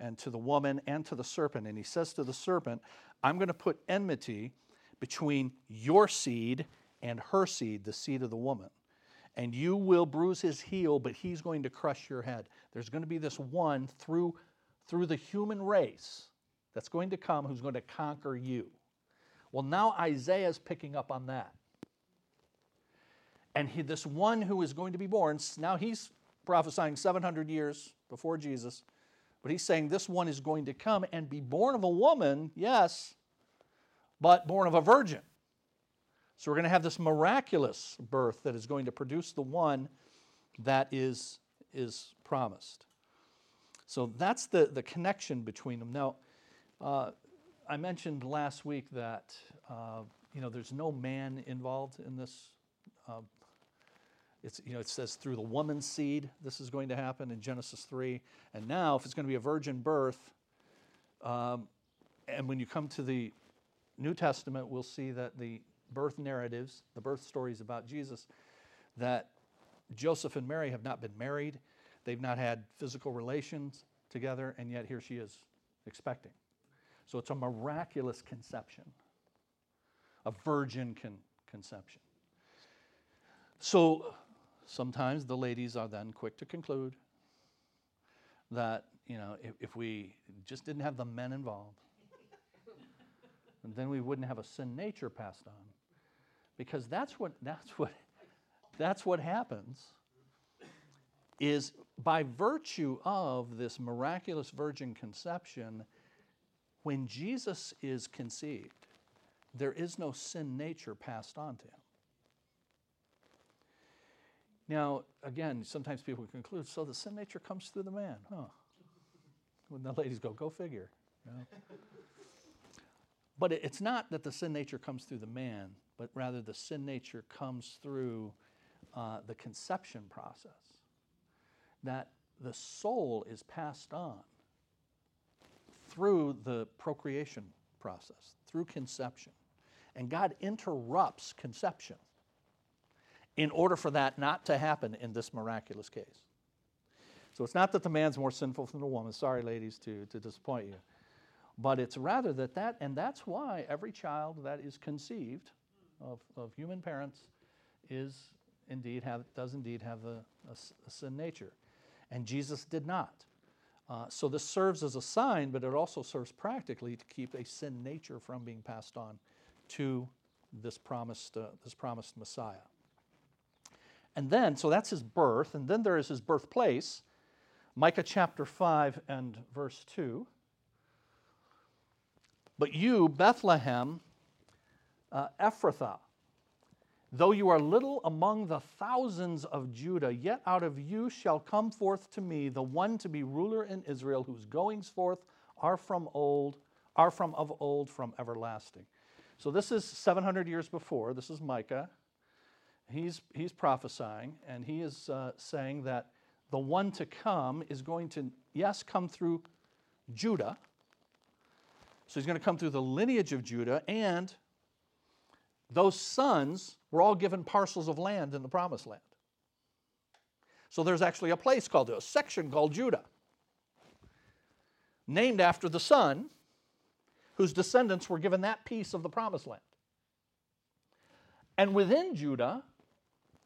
and to the woman and to the serpent. And he says to the serpent, I'm going to put enmity between your seed and her seed, the seed of the woman. And you will bruise his heel, but he's going to crush your head. There's going to be this one through, through the human race that's going to come who's going to conquer you. Well, now Isaiah is picking up on that. And he, this one who is going to be born, now he's prophesying 700 years before Jesus but he's saying this one is going to come and be born of a woman, yes, but born of a virgin. So we're going to have this miraculous birth that is going to produce the one that is, is promised. So that's the, the connection between them. Now, uh, I mentioned last week that uh, you know there's no man involved in this uh, it's, you know, it says through the woman's seed, this is going to happen in Genesis 3. And now, if it's going to be a virgin birth, um, and when you come to the New Testament, we'll see that the birth narratives, the birth stories about Jesus, that Joseph and Mary have not been married, they've not had physical relations together, and yet here she is expecting. So it's a miraculous conception, a virgin con- conception. So sometimes the ladies are then quick to conclude that, you know, if, if we just didn't have the men involved, then we wouldn't have a sin nature passed on. Because that's what, that's what, that's what happens is by virtue of this miraculous virgin conception, when Jesus is conceived, there is no sin nature passed on to him. Now, again, sometimes people conclude, so the sin nature comes through the man, huh? When the ladies go, go figure. You know? but it's not that the sin nature comes through the man, but rather the sin nature comes through uh, the conception process. That the soul is passed on through the procreation process, through conception. And God interrupts conception in order for that not to happen in this miraculous case. So it's not that the man's more sinful than the woman. Sorry, ladies, to, to disappoint you. But it's rather that that, and that's why every child that is conceived of, of human parents is indeed have, does indeed have a, a, a sin nature. And Jesus did not. Uh, so this serves as a sign, but it also serves practically to keep a sin nature from being passed on to this promised, uh, this promised Messiah. And then, so that's his birth, and then there is his birthplace, Micah chapter 5 and verse 2. But you, Bethlehem, uh, Ephrathah, though you are little among the thousands of Judah, yet out of you shall come forth to me the one to be ruler in Israel, whose goings forth are from old, are from of old, from everlasting. So this is 700 years before. This is Micah. He's, he's prophesying, and he is uh, saying that the one to come is going to, yes, come through Judah. So he's going to come through the lineage of Judah, and those sons were all given parcels of land in the promised land. So there's actually a place called, a section called Judah, named after the son whose descendants were given that piece of the promised land. And within Judah,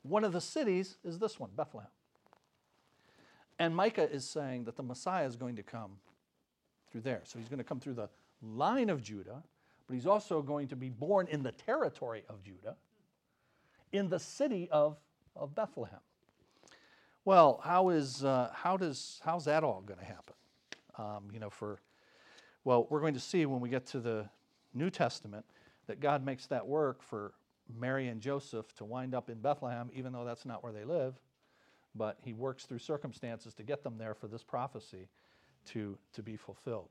one of the cities is this one, Bethlehem. And Micah is saying that the Messiah is going to come through there. So he's going to come through the line of Judah, but he's also going to be born in the territory of Judah, in the city of, of Bethlehem. Well, how is uh, how does how's that all going to happen? Um, you know, for well, we're going to see when we get to the New Testament that God makes that work for Mary and Joseph to wind up in Bethlehem, even though that's not where they live. But he works through circumstances to get them there for this prophecy to, to be fulfilled.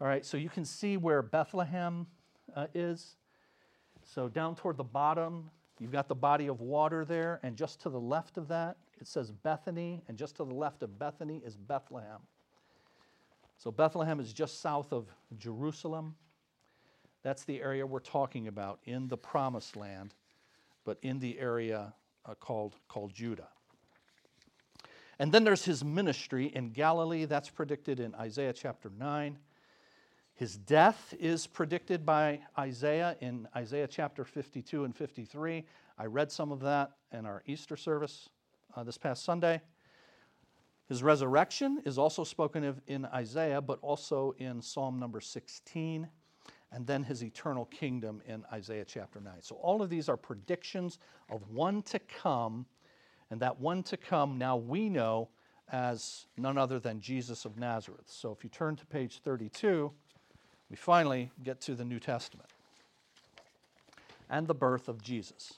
All right, so you can see where Bethlehem uh, is. So down toward the bottom, you've got the body of water there, and just to the left of that, it says Bethany, and just to the left of Bethany is Bethlehem. So Bethlehem is just south of Jerusalem. That's the area we're talking about in the promised land, but in the area uh, called, called Judah. And then there's his ministry in Galilee. That's predicted in Isaiah chapter 9. His death is predicted by Isaiah in Isaiah chapter 52 and 53. I read some of that in our Easter service uh, this past Sunday. His resurrection is also spoken of in Isaiah, but also in Psalm number 16, and then his eternal kingdom in Isaiah chapter 9. So all of these are predictions of one to come, and that one to come now we know as none other than Jesus of Nazareth. So if you turn to page 32, we finally get to the New Testament and the birth of Jesus.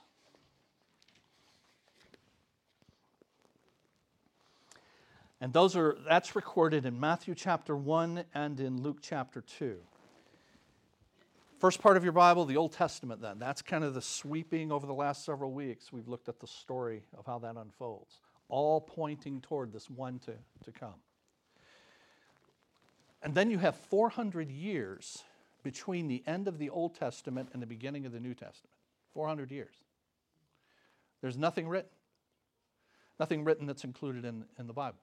And those are that's recorded in Matthew chapter 1 and in Luke chapter 2. First part of your Bible, the Old Testament, then. That's kind of the sweeping over the last several weeks. We've looked at the story of how that unfolds, all pointing toward this one to, to come. And then you have 400 years between the end of the Old Testament and the beginning of the New Testament. 400 years. There's nothing written. Nothing written that's included in, in the Bible.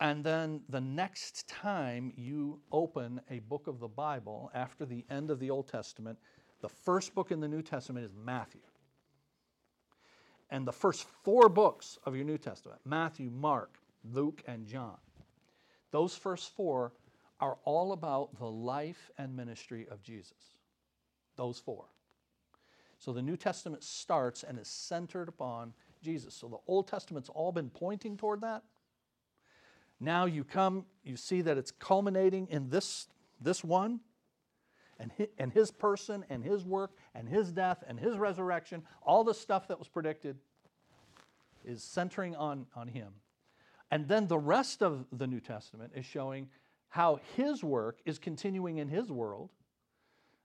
And then the next time you open a book of the Bible after the end of the Old Testament, the first book in the New Testament is Matthew. And the first four books of your New Testament Matthew, Mark, Luke, and John those first four are all about the life and ministry of Jesus. Those four. So the New Testament starts and is centered upon Jesus. So the Old Testament's all been pointing toward that. Now you come, you see that it's culminating in this, this one, and his, and his person, and his work, and his death, and his resurrection, all the stuff that was predicted is centering on, on him. And then the rest of the New Testament is showing how his work is continuing in his world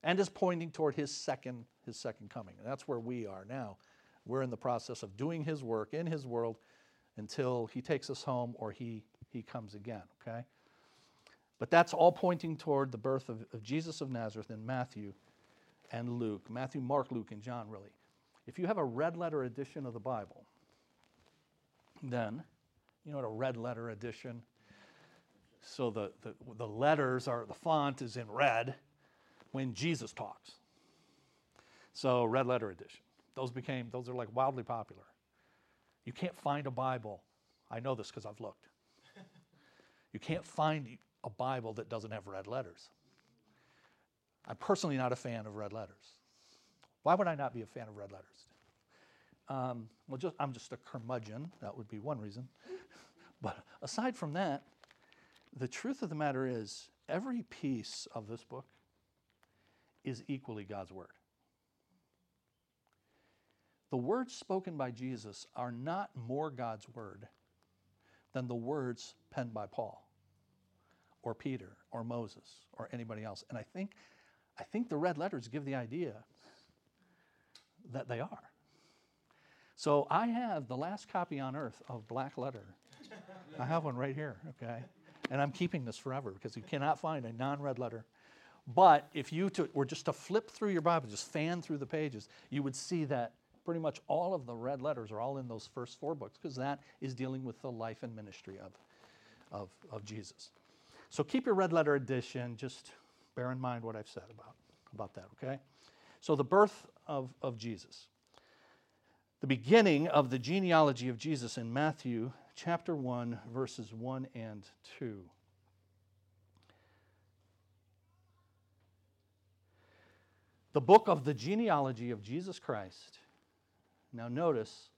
and is pointing toward his second, his second coming. And that's where we are now. We're in the process of doing his work in his world until he takes us home or he he comes again, okay? But that's all pointing toward the birth of, of Jesus of Nazareth in Matthew and Luke. Matthew, Mark, Luke, and John, really. If you have a red letter edition of the Bible, then, you know what a red letter edition? So the, the, the letters are, the font is in red when Jesus talks. So red letter edition. Those became, those are like wildly popular. You can't find a Bible. I know this because I've looked. You can't find a Bible that doesn't have red letters. I'm personally not a fan of red letters. Why would I not be a fan of red letters? Um, well, just, I'm just a curmudgeon. That would be one reason. but aside from that, the truth of the matter is, every piece of this book is equally God's Word. The words spoken by Jesus are not more God's Word than the words penned by Paul or Peter or Moses or anybody else. And I think, I think the red letters give the idea that they are. So I have the last copy on earth of Black Letter. I have one right here, okay? And I'm keeping this forever because you cannot find a non red letter. But if you to, were just to flip through your Bible, just fan through the pages, you would see that pretty much all of the red letters are all in those first four books because that is dealing with the life and ministry of, of, of Jesus. So keep your red letter edition. Just bear in mind what I've said about, about that, okay? So the birth of, of Jesus the beginning of the genealogy of Jesus in Matthew chapter 1, verses 1 and 2. The book of the genealogy of Jesus Christ. Now, notice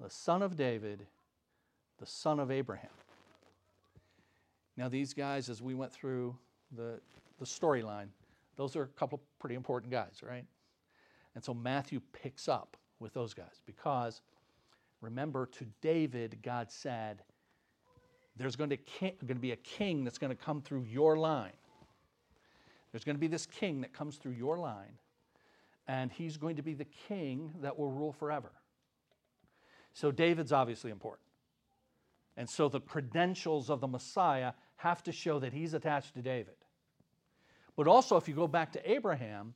the son of David, the son of Abraham. Now, these guys, as we went through the, the storyline, those are a couple pretty important guys, right? And so Matthew picks up with those guys because remember, to David, God said, There's going to, going to be a king that's going to come through your line. There's going to be this king that comes through your line, and he's going to be the king that will rule forever. So David's obviously important. And so the credentials of the Messiah have to show that he's attached to David. But also, if you go back to Abraham,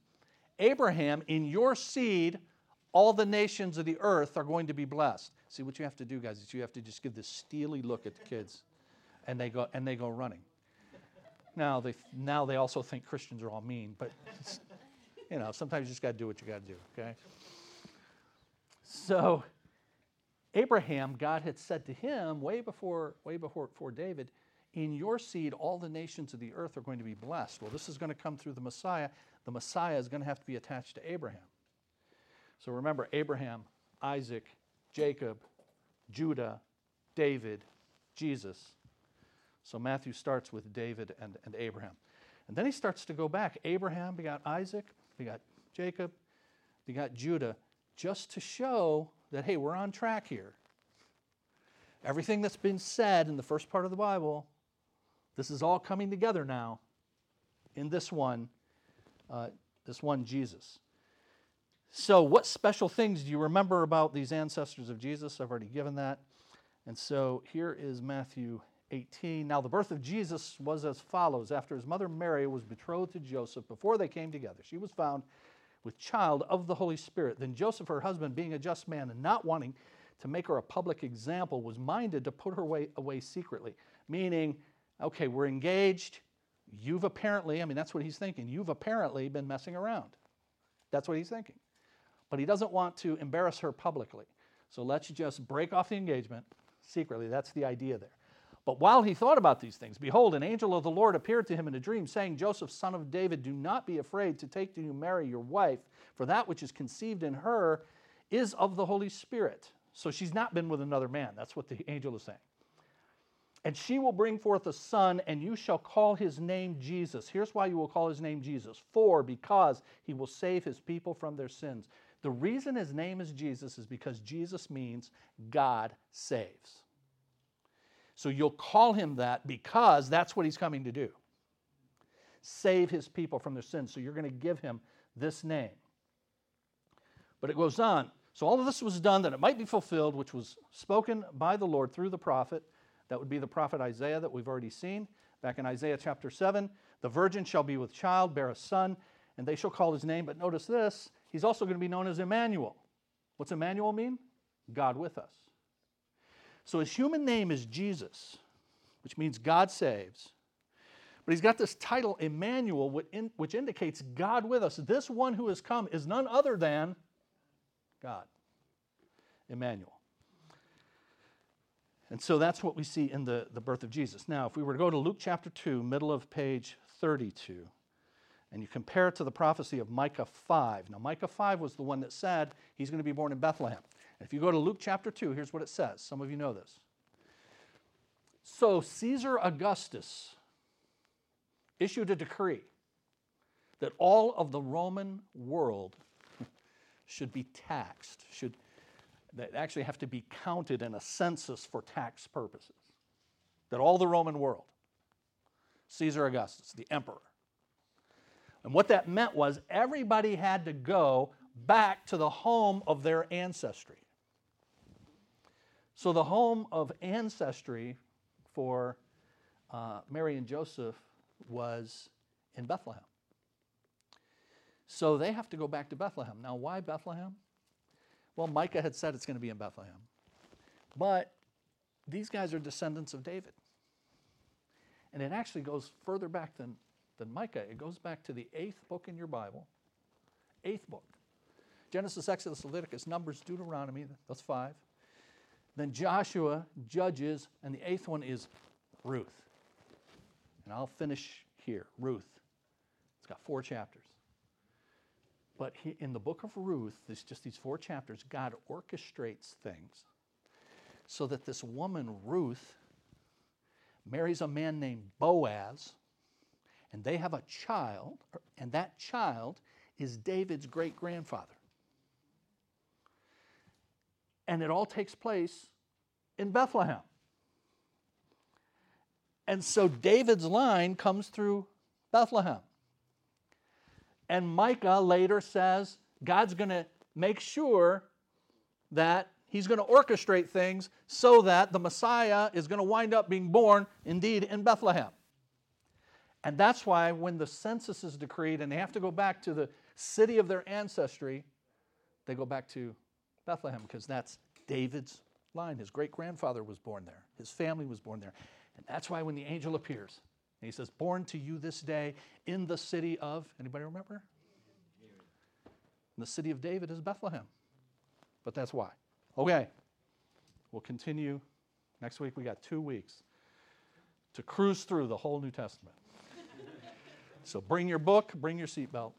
Abraham, in your seed, all the nations of the earth are going to be blessed. See what you have to do, guys, is you have to just give this steely look at the kids, and they go and they go running. Now they now they also think Christians are all mean, but you know sometimes you just got to do what you got to do. Okay. So Abraham, God had said to him way before way before, before David, in your seed all the nations of the earth are going to be blessed. Well, this is going to come through the Messiah. The Messiah is going to have to be attached to Abraham. So remember Abraham, Isaac, Jacob, Judah, David, Jesus. So Matthew starts with David and, and Abraham. And then he starts to go back. Abraham begot Isaac, begot Jacob, begot Judah, just to show that, hey, we're on track here. Everything that's been said in the first part of the Bible, this is all coming together now in this one, uh, this one Jesus. So, what special things do you remember about these ancestors of Jesus? I've already given that. And so here is Matthew 18. Now, the birth of Jesus was as follows. After his mother Mary was betrothed to Joseph, before they came together, she was found with child of the Holy Spirit. Then Joseph, her husband, being a just man and not wanting to make her a public example, was minded to put her away, away secretly. Meaning, okay, we're engaged. You've apparently, I mean, that's what he's thinking. You've apparently been messing around. That's what he's thinking but he doesn't want to embarrass her publicly. So let's just break off the engagement secretly. That's the idea there. But while he thought about these things, behold, an angel of the Lord appeared to him in a dream, saying, Joseph, son of David, do not be afraid to take to you Mary, your wife, for that which is conceived in her is of the Holy Spirit. So she's not been with another man. That's what the angel is saying. And she will bring forth a son, and you shall call his name Jesus. Here's why you will call his name Jesus for, because he will save his people from their sins. The reason his name is Jesus is because Jesus means God saves. So you'll call him that because that's what he's coming to do save his people from their sins. So you're going to give him this name. But it goes on. So all of this was done that it might be fulfilled, which was spoken by the Lord through the prophet. That would be the prophet Isaiah that we've already seen. Back in Isaiah chapter 7, the virgin shall be with child, bear a son, and they shall call his name. But notice this He's also going to be known as Emmanuel. What's Emmanuel mean? God with us. So his human name is Jesus, which means God saves. But he's got this title, Emmanuel, which indicates God with us. This one who has come is none other than God, Emmanuel. And so that's what we see in the, the birth of Jesus. Now, if we were to go to Luke chapter 2, middle of page 32, and you compare it to the prophecy of Micah 5. Now, Micah 5 was the one that said he's going to be born in Bethlehem. If you go to Luke chapter 2, here's what it says. Some of you know this. So, Caesar Augustus issued a decree that all of the Roman world should be taxed, should that actually have to be counted in a census for tax purposes. That all the Roman world, Caesar Augustus, the emperor. And what that meant was everybody had to go back to the home of their ancestry. So the home of ancestry for uh, Mary and Joseph was in Bethlehem. So they have to go back to Bethlehem. Now, why Bethlehem? Well, Micah had said it's going to be in Bethlehem. But these guys are descendants of David. And it actually goes further back than, than Micah. It goes back to the eighth book in your Bible. Eighth book. Genesis, Exodus, Leviticus, Numbers, Deuteronomy, that's five. Then Joshua, Judges, and the eighth one is Ruth. And I'll finish here. Ruth. It's got four chapters. But in the book of Ruth, there's just these four chapters, God orchestrates things so that this woman, Ruth, marries a man named Boaz, and they have a child, er, and that child is David's great grandfather. And it all takes place in Bethlehem. And so David's line comes through Bethlehem. And Micah later says God's going to make sure that he's going to orchestrate things so that the Messiah is going to wind up being born indeed in Bethlehem. And that's why when the census is decreed and they have to go back to the city of their ancestry, they go back to Bethlehem because that's David's line. His great grandfather was born there, his family was born there. And that's why when the angel appears, and he says, Born to you this day in the city of, anybody remember? And the city of David is Bethlehem. But that's why. Okay. We'll continue. Next week, we got two weeks to cruise through the whole New Testament. So bring your book, bring your seatbelt.